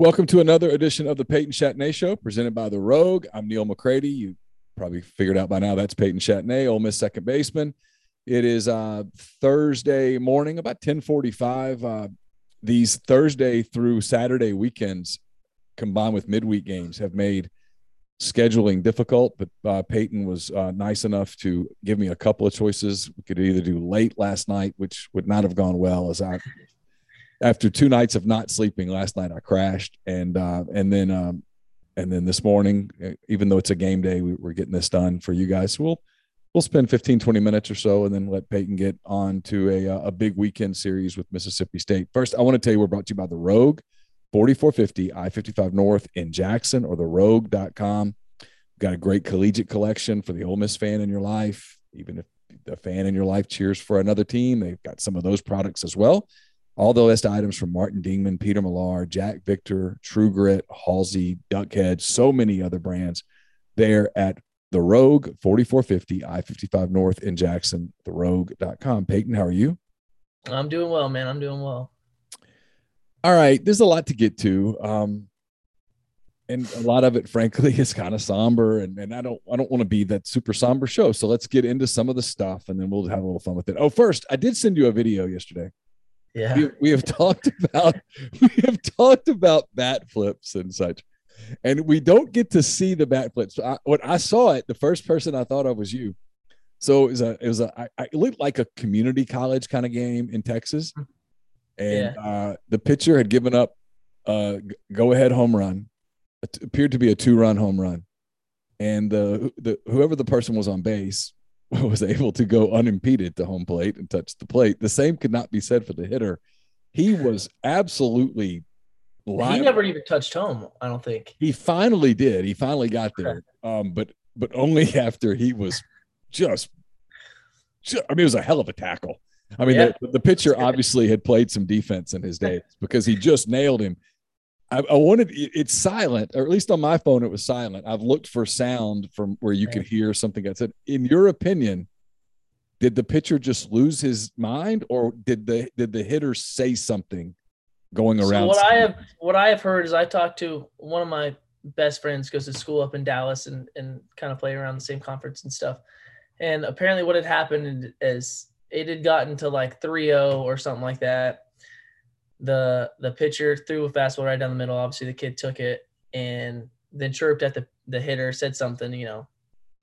Welcome to another edition of the Peyton Chatagnier Show, presented by The Rogue. I'm Neal McCready. You probably figured out by now that's Peyton Chatagnier, Ole Miss second baseman. It is uh, Thursday morning, about 1045. Uh, these Thursday through Saturday weekends, combined with midweek games, have made scheduling difficult. But uh, Peyton was uh, nice enough to give me a couple of choices. We could either do late last night, which would not have gone well, as I after two nights of not sleeping last night i crashed and uh and then um and then this morning even though it's a game day we, are getting this done for you guys. So we'll we'll spend 15 20 minutes or so and then let peyton get on to a, uh, a big weekend series with mississippi state. First i want to tell you we're brought to you by the rogue 4450 i-55 north in jackson or the rogue.com got a great collegiate collection for the Ole Miss fan in your life. Even if the fan in your life cheers for another team they've got some of those products as well all the list items from Martin Dingman, Peter Millar, Jack Victor, True Grit, Halsey, Duckhead, so many other brands there at the Rogue 4450 I 55 North in Jackson, therogue.com. Peyton, how are you? I'm doing well, man. I'm doing well. All right. There's a lot to get to. Um, and a lot of it, frankly, is kind of somber. And, and I don't I don't want to be that super somber show. So let's get into some of the stuff and then we'll have a little fun with it. Oh, first, I did send you a video yesterday yeah. We, we have talked about we have talked about bat flips and such. And we don't get to see the bat flips. I, when I saw it, the first person I thought of was you. So it was a it was a I, it looked like a community college kind of game in Texas. And yeah. uh, the pitcher had given up a go ahead home run. It appeared to be a two run home run. And the, the whoever the person was on base was able to go unimpeded to home plate and touch the plate. The same could not be said for the hitter. He was absolutely He never even touched home, I don't think. He finally did. He finally got there. Um, but but only after he was just, just I mean, it was a hell of a tackle. I mean, yeah. the, the pitcher obviously had played some defense in his days because he just nailed him. I, I, wanted it's silent, or at least on my phone, it was silent. I've looked for sound from where you could hear something I said, in your opinion, did the pitcher just lose his mind or did the did the hitter say something going around? So what I have what I have heard is I talked to one of my best friends goes to school up in Dallas and and kind of play around the same conference and stuff. And apparently what had happened is it had gotten to like 3-0 or something like that the the pitcher threw a fastball right down the middle. Obviously, the kid took it and then chirped at the the hitter, said something, you know,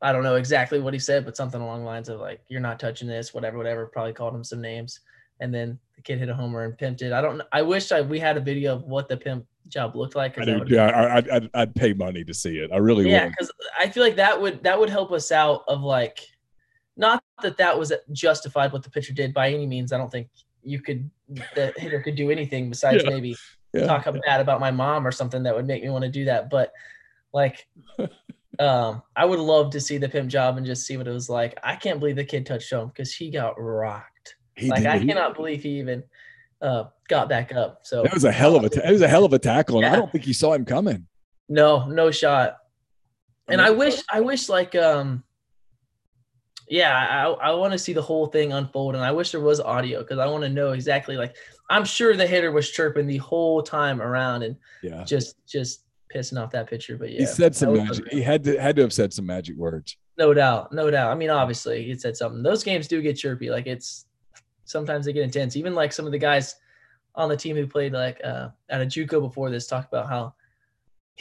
I don't know exactly what he said, but something along the lines of like, "You're not touching this," whatever, whatever. Probably called him some names, and then the kid hit a homer and pimped it. I don't. I wish I we had a video of what the pimp job looked like. I do, yeah, I, I'd, I'd, I'd pay money to see it. I really would. yeah, because I feel like that would that would help us out of like, not that that was justified what the pitcher did by any means. I don't think you could the hitter could do anything besides yeah. maybe yeah. talk bad about my mom or something that would make me want to do that. But like, um, I would love to see the pimp job and just see what it was like. I can't believe the kid touched home because he got rocked. He like did. I cannot believe he even uh, got back up. So that was a hell of a ta- it was a hell of a tackle, and yeah. I don't think he saw him coming. No, no shot. And I wish I wish like um yeah, I, I want to see the whole thing unfold, and I wish there was audio because I want to know exactly. Like, I'm sure the hitter was chirping the whole time around and yeah, just just pissing off that pitcher. But yeah, he said some magic. He had to had to have said some magic words. No doubt, no doubt. I mean, obviously, he said something. Those games do get chirpy. Like it's sometimes they get intense. Even like some of the guys on the team who played like uh, at a JUCO before this talk about how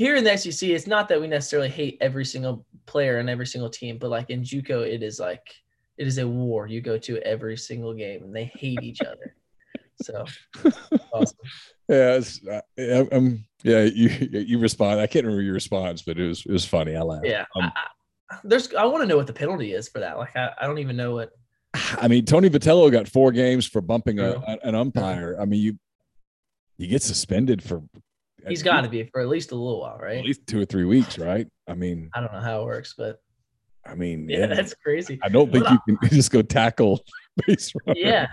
here in the SEC, it's not that we necessarily hate every single player and every single team, but like in JUCO, it is like it is a war. You go to every single game, and they hate each other. So awesome. Yeah, it's, uh, um, yeah. You you respond. I can't remember your response, but it was it was funny. I laughed. Yeah. Um, I, there's. I want to know what the penalty is for that. Like, I, I don't even know what. I mean, Tony Vitello got four games for bumping a, an umpire. I mean, you you get suspended for He's got to be for at least a little while, right? At least two or three weeks, right? I mean, I don't know how it works, but I mean, yeah, yeah. that's crazy. I don't think but you can just go tackle base runner. Yeah.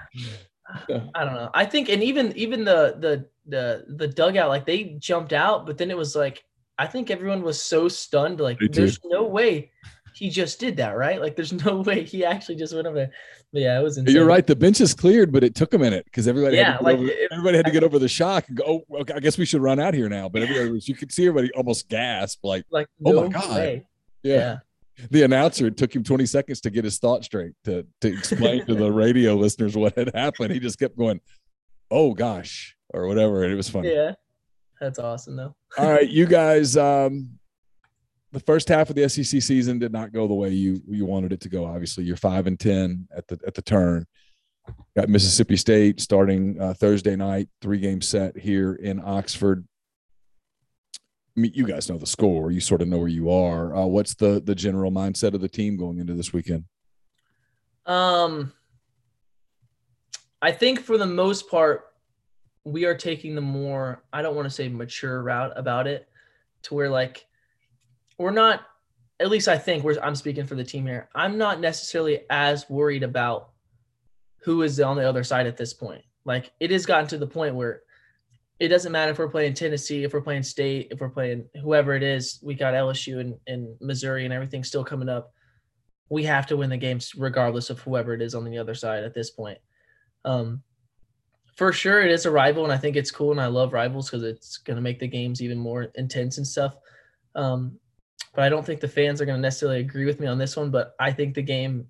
I don't know. I think, and even even the the the the dugout, like they jumped out, but then it was like I think everyone was so stunned, like there's no way he just did that, right? Like, there's no way he actually just went over. But yeah, it was insane. You're right. The bench is cleared, but it took a minute because everybody, Yeah, had to get like, over, it- everybody had to get over the shock and go. Oh, okay, I guess we should run out here now. But everybody was, you could see everybody almost gasp, like, Like, Oh my God. yeah. Yeah. The announcer it took him 20 seconds to get his thought straight to to explain to the radio listeners what had happened. He just kept going, "Oh gosh," or whatever, and it was funny. Yeah. That's awesome, though. All right, you guys. Um, the first half of the SEC season did not go the way you you wanted it to go. Obviously, you're five and ten at the at the turn. Got Mississippi State starting uh, Thursday night, three game set here in Oxford. I mean, you guys know the score. You sort of know where you are. Uh, what's the the general mindset of the team going into this weekend? Um, I think for the most part, we are taking the more, I don't want to say mature route about it to where like we're not, at least I think I'm speaking for the team here. I'm not necessarily as worried about who is on the other side at this point. Like it has gotten to the point where it doesn't matter if we're playing Tennessee, if we're playing state, if we're playing whoever it is, we got LSU and, and Missouri and everything still coming up we have to win the games regardless of whoever it is on the other side at this point. Um, for sure, it is a rival, and I think it's cool, and I love rivals because it's going to make the games even more intense and stuff. Um, but I don't think the fans are going to necessarily agree with me on this one. But I think the game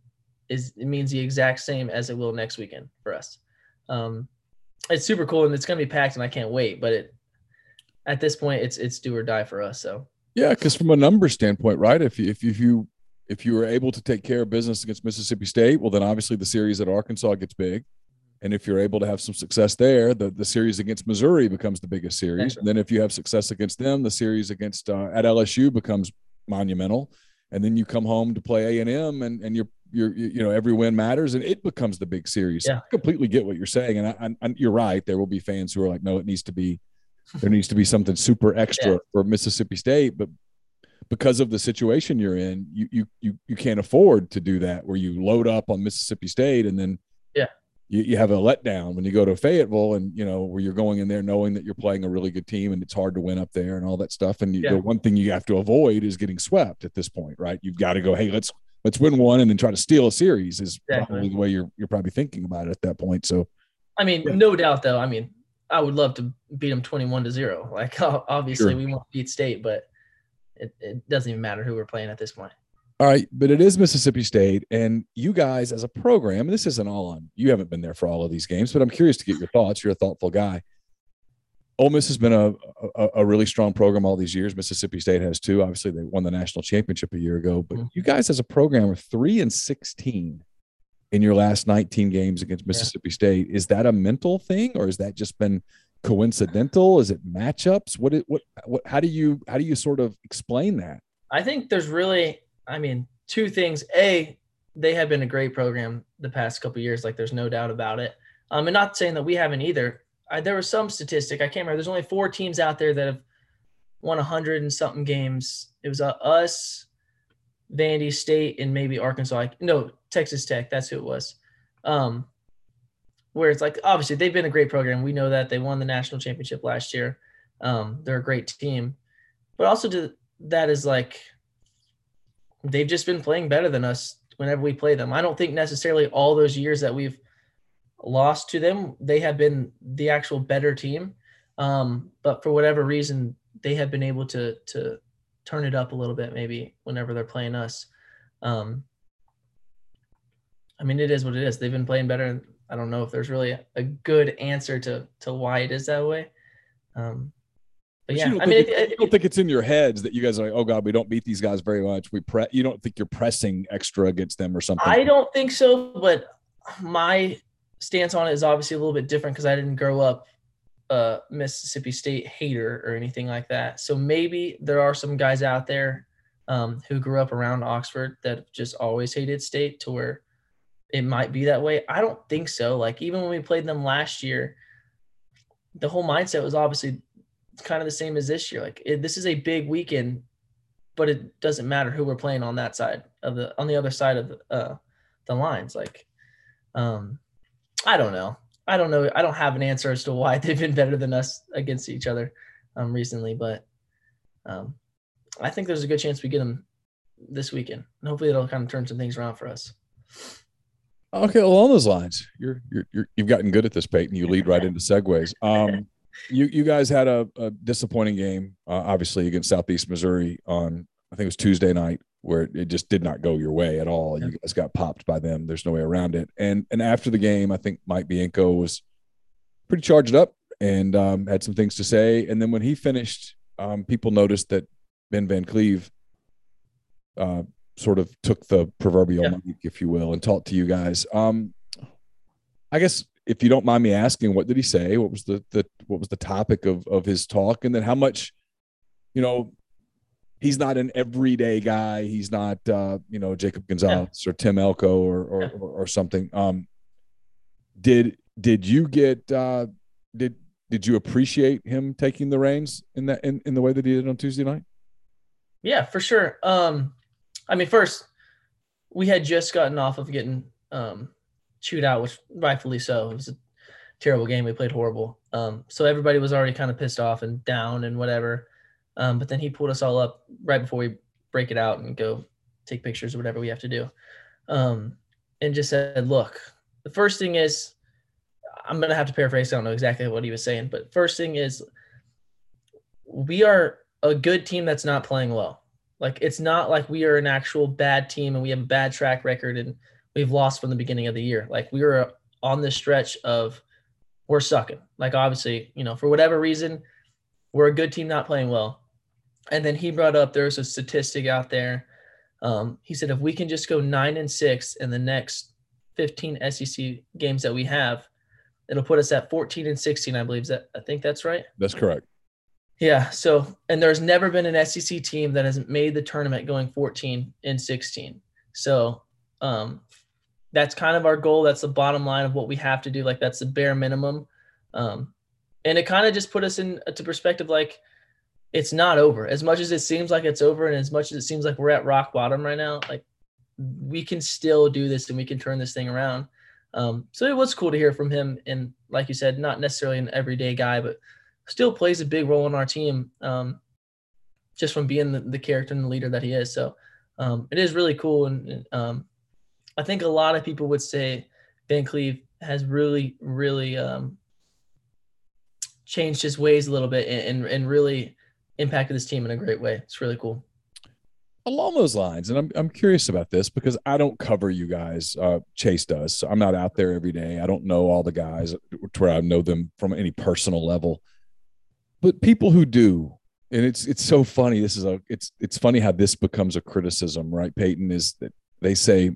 is it means the exact same as it will next weekend for us. Um, it's super cool, and it's going to be packed, and I can't wait. But it at this point, it's it's do or die for us. So Yeah, because from a number standpoint, right? If you, if you, if you if you were able to take care of business against Mississippi State, well, then obviously the series at Arkansas gets big. And if you're able to have some success there, the, the series against Missouri becomes the biggest series. And then if you have success against them, the series against uh, at LSU becomes monumental. And then you come home to play A and M, and and you're you're you know every win matters, and it becomes the big series. Yeah. I completely get what you're saying, and I, I, you're right. There will be fans who are like, no, it needs to be there needs to be something super extra Yeah. for Mississippi State, but because of the situation you're in, you you you you can't afford to do that where you load up on Mississippi State and then. You, you have a letdown when you go to Fayetteville and you know where you're going in there knowing that you're playing a really good team and it's hard to win up there and all that stuff. And you, Yeah. the one thing you have to avoid is getting swept at this point, right? You've got to go, hey, let's let's win one and then try to steal a series is Exactly. probably the way you're you're probably thinking about it at that point. So I mean, Yeah. no doubt though. I mean, I would love to beat them 21 to 0. Like obviously Sure. we won't beat state, but it, it doesn't even matter who we're playing at this point. All right, but it is Mississippi State, and you guys as a program, and this isn't all on you haven't been there for all of these games, but I'm curious to get your thoughts. You're a thoughtful guy. Ole Miss has been a, a, a really strong program all these years. Mississippi State has too. Obviously, they won the national championship a year ago, but Mhm. you guys as a program are three and sixteen in your last 19 games against Mississippi State. Is that a mental thing, or has that just been coincidental? Is it matchups? What it what what? How do you how do you sort of explain that? I think there's really, I mean, two things. A, they have been a great program the past couple years. Like there's no doubt about it. Um, and not saying that we haven't either. I, there was some statistic I can't remember. There's only four teams out there that have won hundred and something games. It was uh, us, Vandy State, and maybe Arkansas. Like, no, Texas Tech. That's who it was. Um, where it's like obviously they've been a great program. We know that they won the national championship last year. Um, they're a great team, but also to that is like they've just been playing better than us whenever we play them. I don't think necessarily all those years that we've lost to them, they have been the actual better team. Um, but for whatever reason, they have been able to to turn it up a little bit maybe whenever they're playing us. Um, I mean, it is what it is. They've been playing better. I don't know if there's really a, good answer to to why it is that way. Um, but yeah, you don't I mean, it- it- you don't think it's in your heads that you guys are like, oh god, we don't beat these guys very much. We pre. You don't think you're pressing extra against them or something. I don't think so, but my stance on it is obviously a little bit different because I didn't grow up a Mississippi State hater or anything like that. So maybe there are some guys out there um, who grew up around Oxford that just always hated State to where it might be that way. I don't think so. Like even when we played them last year, the whole mindset was obviously kind of the same as this year. Like it, this is a big weekend, but it doesn't matter who we're playing on that side of the on the other side of the uh, the lines. Like, um, I don't know. I don't know. I don't have an answer as to why they've been better than us against each other um, recently, but um, I think there's a good chance we get them this weekend. And hopefully it'll kind of turn some things around for us. Okay, along those lines, you're you're, you have gotten good at this, Peyton. You lead right into segues. Um, you you guys had a, a disappointing game, uh, obviously against Southeast Missouri on I think it was Tuesday night, where it just did not go your way at all. You guys got popped by them. There's no way around it. And and after the game, I think Mike Bianco was pretty charged up and um, had some things to say. And then when he finished, um, people noticed that Ben Van Cleve uh, sort of took the proverbial yeah. mic, if you will, and talked to you guys. Um, I guess if you don't mind me asking, what did he say? What was the the what was the topic of of his talk? And then how much, you know, he's not an everyday guy. He's not uh, you know Jacob Gonzalez yeah. or Tim Elko or or, yeah. or, or something. Um, did did you get uh, did did you appreciate him taking the reins in that in, in the way that he did on Tuesday night? Yeah, for sure. Um, I mean, first we had just gotten off of getting um, chewed out, which rightfully so. It was a terrible game. We played horrible. Um, so everybody was already kind of pissed off and down and whatever. Um, but then he pulled us all up right before we break it out and go take pictures or whatever we have to do. Um, and just said, look, the first thing is, I'm going to have to paraphrase. I don't know exactly what he was saying, but first thing is, we are a good team that's not playing well. Like it's not like we are an actual bad team and we have a bad track record and we've lost from the beginning of the year. Like we were on this stretch of we're sucking. Like obviously, you know, for whatever reason, we're a good team not playing well. And then he brought up there's a statistic out there. Um, he said if we can just go nine and six in the next 15 SEC games that we have, it'll put us at 14 and 16. I believe that I think that's right. That's correct. Yeah. So, and there's never been an SEC team that has made the tournament going 14 and 16. So, um, that's kind of our goal. That's the bottom line of what we have to do. Like that's the bare minimum. Um, and it kind of just put us in to perspective. Like it's not over as much as it seems like it's over. And as much as it seems like we're at rock bottom right now, like we can still do this and we can turn this thing around. Um, so it was cool to hear from him. And like you said, not necessarily an everyday guy, but still plays a big role in our team um, just from being the, the, character and the leader that he is. So um, it is really cool. And um, I think a lot of people would say Van Cleve has really, really um, changed his ways a little bit and, and, and really impacted this team in a great way. It's really cool. Along those lines and I'm, I'm curious about this because i don't cover you guys uh, chase does so i'm not out there every day. I don't know all the guys to where i know them from any personal level. But people who do and it's it's so funny. This is a it's it's funny how this becomes a criticism right? Peyton is that they say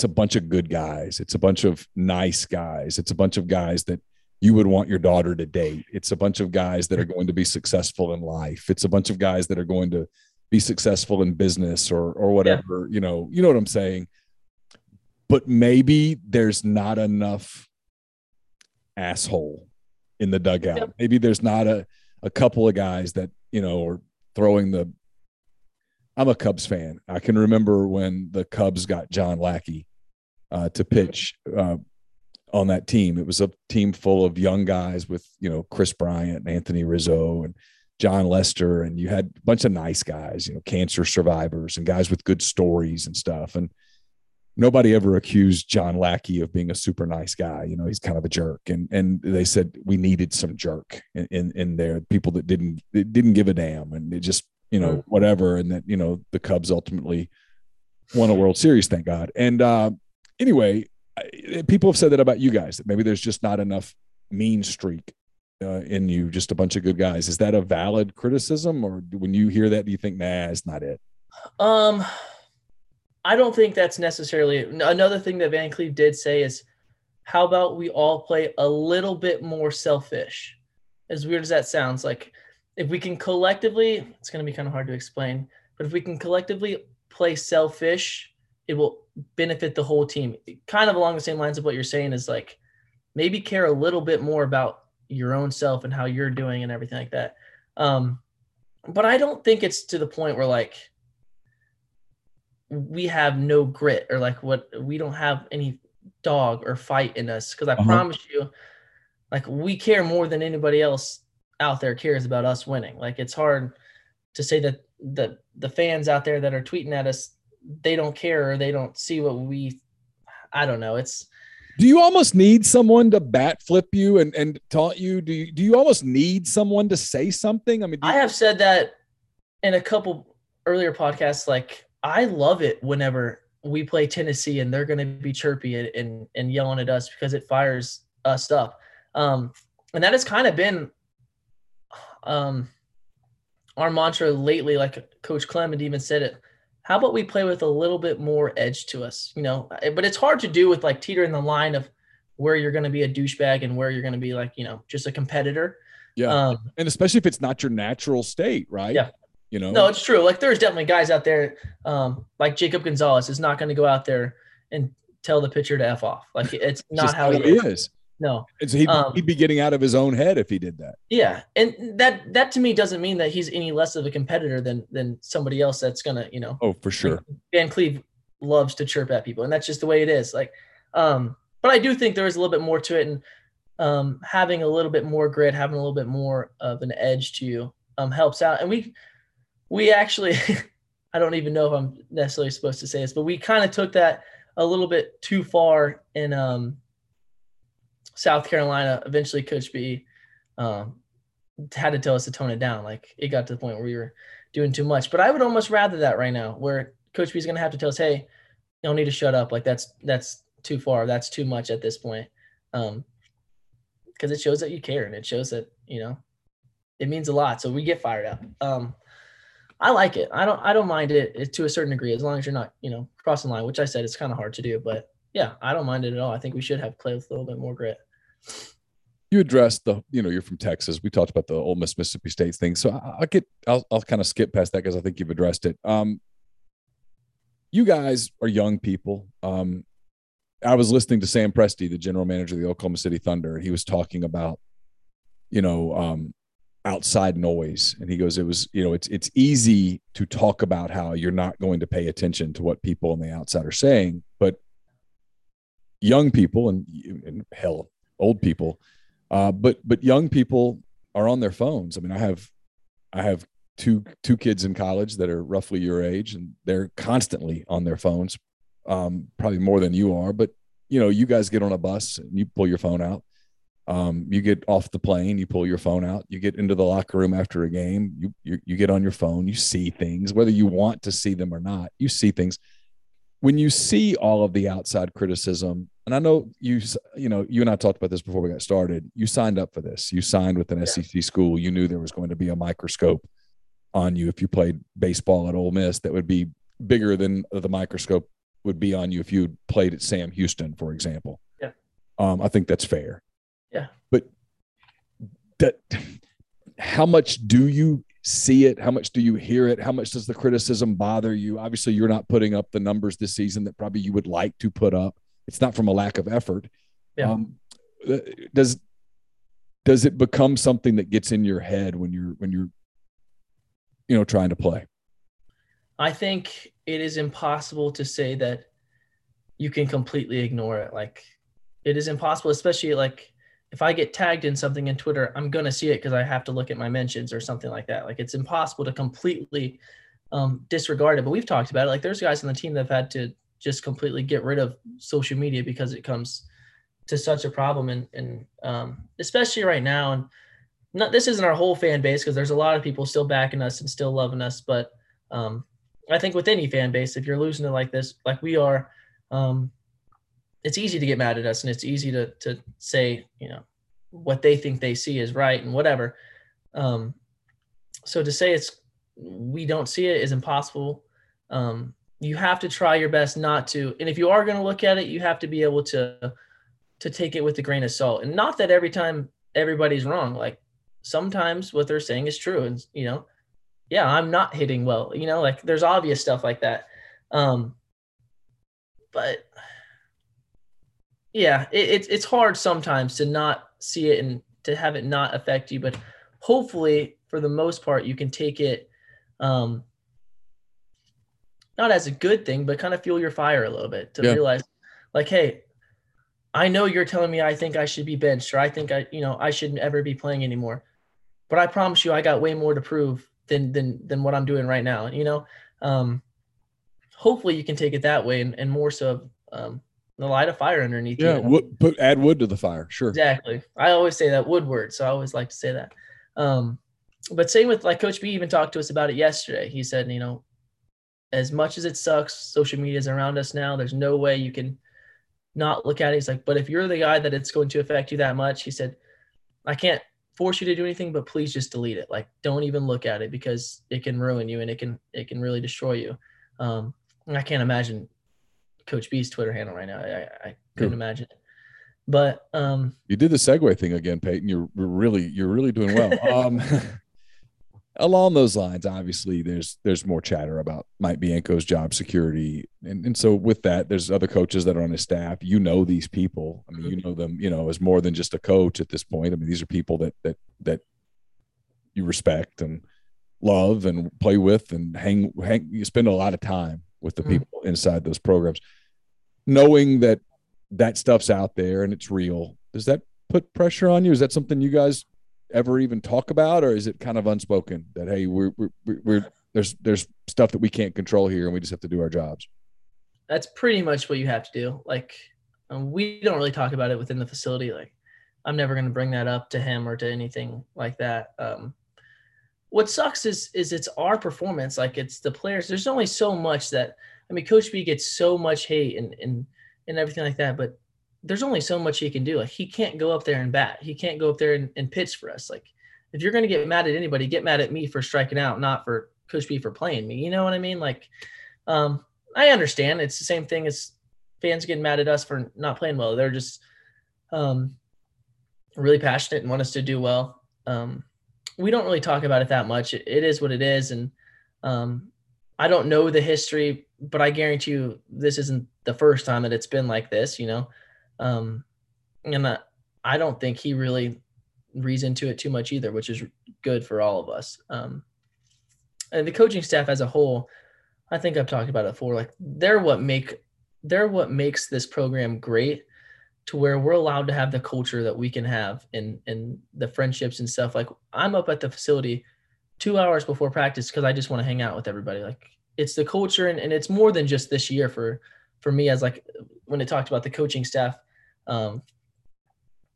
it's a bunch of good guys it's a bunch of nice guys it's a bunch of guys that you would want your daughter to date it's a bunch of guys that are going to be successful in life it's a bunch of guys that are going to be successful in business or or whatever yeah. you know you know what i'm saying but maybe there's not enough asshole in the dugout yep. maybe there's not a a couple of guys that you know are throwing the. I'm a Cubs fan. I can remember when the Cubs got John Lackey uh, to pitch uh, on that team. It was a team full of young guys with you know Kris Bryant and Anthony Rizzo and Jon Lester, and you had a bunch of nice guys, you know, cancer survivors and guys with good stories and stuff. And nobody ever accused John Lackey of being a super nice guy. You know, he's kind of a jerk. And and they said we needed some jerk in in, in there, people that didn't didn't give a damn and it just you know whatever. And that you know the Cubs ultimately won a World Series, thank God. And uh, anyway, people have said that about you guys that maybe there's just not enough mean streak uh, in you, just a bunch of good guys. Is that a valid criticism, or when you hear that, do you think, nah, it's not it? Um, I don't think that's necessarily another thing that Van Cleve did say is how about we all play a little bit more selfish? As weird as that sounds, like if we can collectively, it's going to be kind of hard to explain, but if we can collectively play selfish, it will benefit the whole team. Kind of along the same lines of what you're saying is like maybe care a little bit more about your own self and how you're doing and everything like that. Um, but I don't think it's to the point where like we have no grit or like what we don't have any dog or fight in us because i uh-huh. promise you like we care more than anybody else out there cares about us winning like it's hard to say that the the fans out there that are tweeting at us they don't care or they don't see what we I don't know. It's do you almost need someone to bat flip you and, and taunt you? Do you do you almost need someone to say something? I mean, I have said that in a couple earlier podcasts. Like, I love it whenever we play Tennessee and they're going to be chirpy and, and, and yelling at us because it fires us up. Um, and that has kind of been um, our mantra lately. Like Coach Clement even said it how about we play with a little bit more edge to us you know? Eh, but it's hard to do with like teetering the line of where you're going to be a douchebag and where you're going to be like you know just a competitor. Yeah. Um, and especially if it's not your natural state right? Yeah. You know? No it's true. Like there's definitely guys out there um like jacob gonzalez is not going to go out there and tell the pitcher to f off. Like it's not how, he is no. And so he'd, um, he'd be getting out of his own head if he did that. Yeah. And that that to me doesn't mean that he's any less of a competitor than than somebody else that's gonna, you know. Oh, for sure. Van Cleve loves to chirp at people, and that's just the way it is. Like, um, but I do think there is a little bit more to it, and um, having a little bit more grit, having a little bit more of an edge to you, um, helps out. And we we actually, I don't even know if I'm necessarily supposed to say this, but we kind of took that a little bit too far in um South Carolina, eventually Coach B um, had to tell us to tone it down. Like it got to the point where we were doing too much. But I would almost rather that right now, where Coach B is going to have to tell us, "Hey, don't need to shut up. Like that's that's too far. That's too much at this point." Um, because it shows that you care and it shows that you know it means a lot. So we get fired up. Um, I like it. I don't I don't mind it to a certain degree as long as you're not you know crossing the line, which I said it's kind of hard to do, but yeah, I don't mind it at all. I think we should have played with a little bit more grit. You addressed the, you know, you're from Texas. We talked about the Ole Miss Mississippi State thing, so I'll get, I'll, I'll kind of skip past that because I think you've addressed it. Um, you guys are young people. Um, I was listening to Sam Presti, the general manager of the Oklahoma City Thunder, and he was talking about, you know, um, outside noise. And he goes, it was, you know, it's it's easy to talk about how you're not going to pay attention to what people on the outside are saying, but young people and, and hell, old people, uh, but but young people are on their phones. I mean, I have I have two two kids in college that are roughly your age, and they're constantly on their phones, um, probably more than you are. But you know, you guys get on a bus and you pull your phone out. Um, you get off the plane, you pull your phone out. You get into the locker room after a game, you, you you get on your phone. You see things, whether you want to see them or not. You see things when you see all of the outside criticism and i know you you know you and i talked about this before we got started you signed up for this you signed with an yeah. sec school you knew there was going to be a microscope on you if you played baseball at Ole Miss that would be bigger than the microscope would be on you if you played at Sam Houston, for example. Yeah. Um, I think that's fair. Yeah. But that how much do you see it? How much do you hear it? How much does the criticism bother you? Obviously, you're not putting up the numbers this season that probably you would like to put up. It's not from a lack of effort. Yeah. Um, uh, does does it become something that gets in your head when you're when you're you know trying to play? I think it is impossible to say that you can completely ignore it. Like it is impossible, especially like if I get tagged in something in Twitter, I'm gonna see it because I have to look at my mentions or something like that. Like it's impossible to completely um, disregard it. But we've talked about it. Like there's guys on the team that have had to just completely get rid of social media because it comes to such a problem, and and um, especially right now. And not this isn't our whole fan base because there's a lot of people still backing us and still loving us. But um, I think with any fan base, if you're losing it like this, like we are, um, it's easy to get mad at us and it's easy to to say you know what they think they see is right and whatever um so to say it's we don't see it is impossible um you have to try your best not to and if you are going to look at it you have to be able to to take it with a grain of salt and not that every time everybody's wrong like sometimes what they're saying is true and you know yeah i'm not hitting well you know like there's obvious stuff like that um but yeah, it, it's it's hard sometimes to not see it and to have it not affect you, but hopefully for the most part you can take it um not as a good thing, but kind of fuel your fire a little bit to yeah. realize like, hey, I know you're telling me I think I should be benched or I think I, you know, I shouldn't ever be playing anymore. But I promise you I got way more to prove than than than what I'm doing right now. You know, um, hopefully you can take it that way and, and more so um, the light of fire underneath. Yeah, you, wood, put add wood to the fire. Sure. Exactly. I always say that wood word, so I always like to say that. Um, but same with like Coach B even talked to us about it yesterday. He said, you know, as much as it sucks, social media is around us now. There's no way you can not look at it. He's like, but if you're the guy that it's going to affect you that much, he said, I can't force you to do anything, but please just delete it. Like, don't even look at it because it can ruin you and it can it can really destroy you. Um, I can't imagine Coach B's Twitter handle right now. I, I couldn't imagine it. But um, you did the segue thing again, Peyton. You're really you're really doing well. um, along those lines, obviously, there's there's more chatter about Mike Bianco's job security, and and so with that, there's other coaches that are on his staff. You know these people. I mean, you know them. You know as more than just a coach at this point. I mean, these are people that that that you respect and love and play with and hang hang. You spend a lot of time with the mm-hmm. people inside those programs, knowing that that stuff's out there and it's real. Does that put pressure on you? Is that something you guys ever even talk about, or is it kind of unspoken that hey, we're we're, we're there's there's stuff that we can't control here, and we just have to do our jobs? That's pretty much what you have to do. Like um, we don't really talk about it within the facility. Like I'm never going to bring that up to him or to anything like that. Um, what sucks is is it's our performance. Like it's the players. There's only so much that I mean, Coach B gets so much hate and and and everything like that, but there's only so much he can do. Like he can't go up there and bat. He can't go up there and, and pitch for us. Like if you're going to get mad at anybody, get mad at me for striking out, not for Coach B for playing me. You know what I mean? Like, um, I understand. It's the same thing as fans getting mad at us for not playing well. They're just um, really passionate and want us to do well. Um, we don't really talk about it that much. it, it is what it is, and um, I don't know the history, but I guarantee you this isn't the first time that it's been like this. You know, um, and I, I don't think he really reads into it too much either, which is good for all of us. Um, and the coaching staff as a whole, I think I've talked about it before. Like they're what make they're what makes this program great to where we're allowed to have the culture that we can have and and the friendships and stuff. Like I'm up at the facility two hours before practice because I just want to hang out with everybody. Like it's the culture and, and it's more than just this year for for me as like when it talked about the coaching staff um,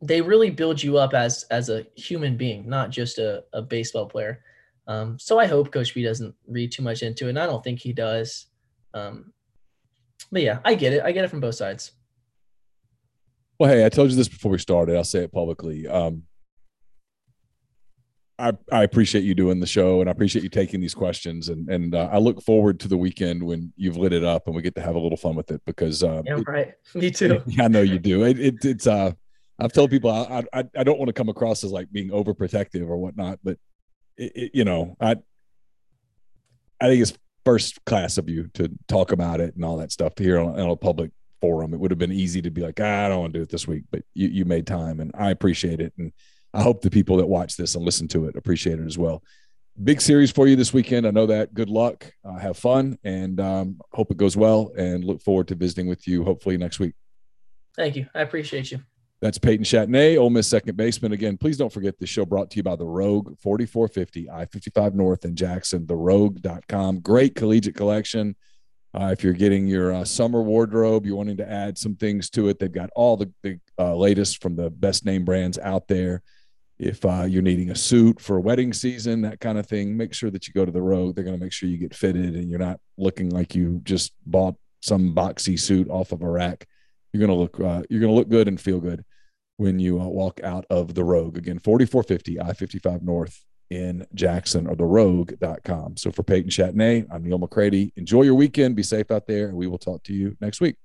they really build you up as as a human being, not just a, a baseball player. Um, so I hope Coach B doesn't read too much into it, and I don't think he does. Um, but yeah, I get it. I get it from both sides. Well, hey, I told you this before we started. I'll say it publicly. Um, I, I appreciate you doing the show and I appreciate you taking these questions and and uh, I look forward to the weekend when you've lit it up and we get to have a little fun with it because uh, yeah right. Me too. Yeah, I know you do. It, it, it's uh I've told people I, I I don't want to come across as like being overprotective or whatnot but it, it, you know I I think it's first class of you to talk about it and all that stuff here on, on a public forum. It would have been easy to be like ah, I don't want to do it this week but you you made time and I appreciate it and I hope the people that watch this and listen to it appreciate it as well. Big series for you this weekend. I know that. Good luck. Uh, have fun and um, hope it goes well. And look forward to visiting with you hopefully next week. Thank you. I appreciate you. That's Peyton Chatagnier, Ole Miss second baseman. Again, please don't forget the show brought to you by the Rogue 4450 I 55 North in Jackson, therogue.com. Great collegiate collection. Uh, if you're getting your uh, summer wardrobe, you're wanting to add some things to it, they've got all the, the uh, latest from the best name brands out there if uh, you're needing a suit for a wedding season, that kind of thing, make sure that you go to the Rogue. They're going to make sure you get fitted and you're not looking like you just bought some boxy suit off of a rack. You're going to look uh, you're going to look good and feel good when you uh, walk out of the Rogue. Again, 4450 I-55 North in Jackson or the therogue.com. So for Peyton Chatagnier, I'm Neal McCready. Enjoy your weekend. Be safe out there, and we will talk to you next week.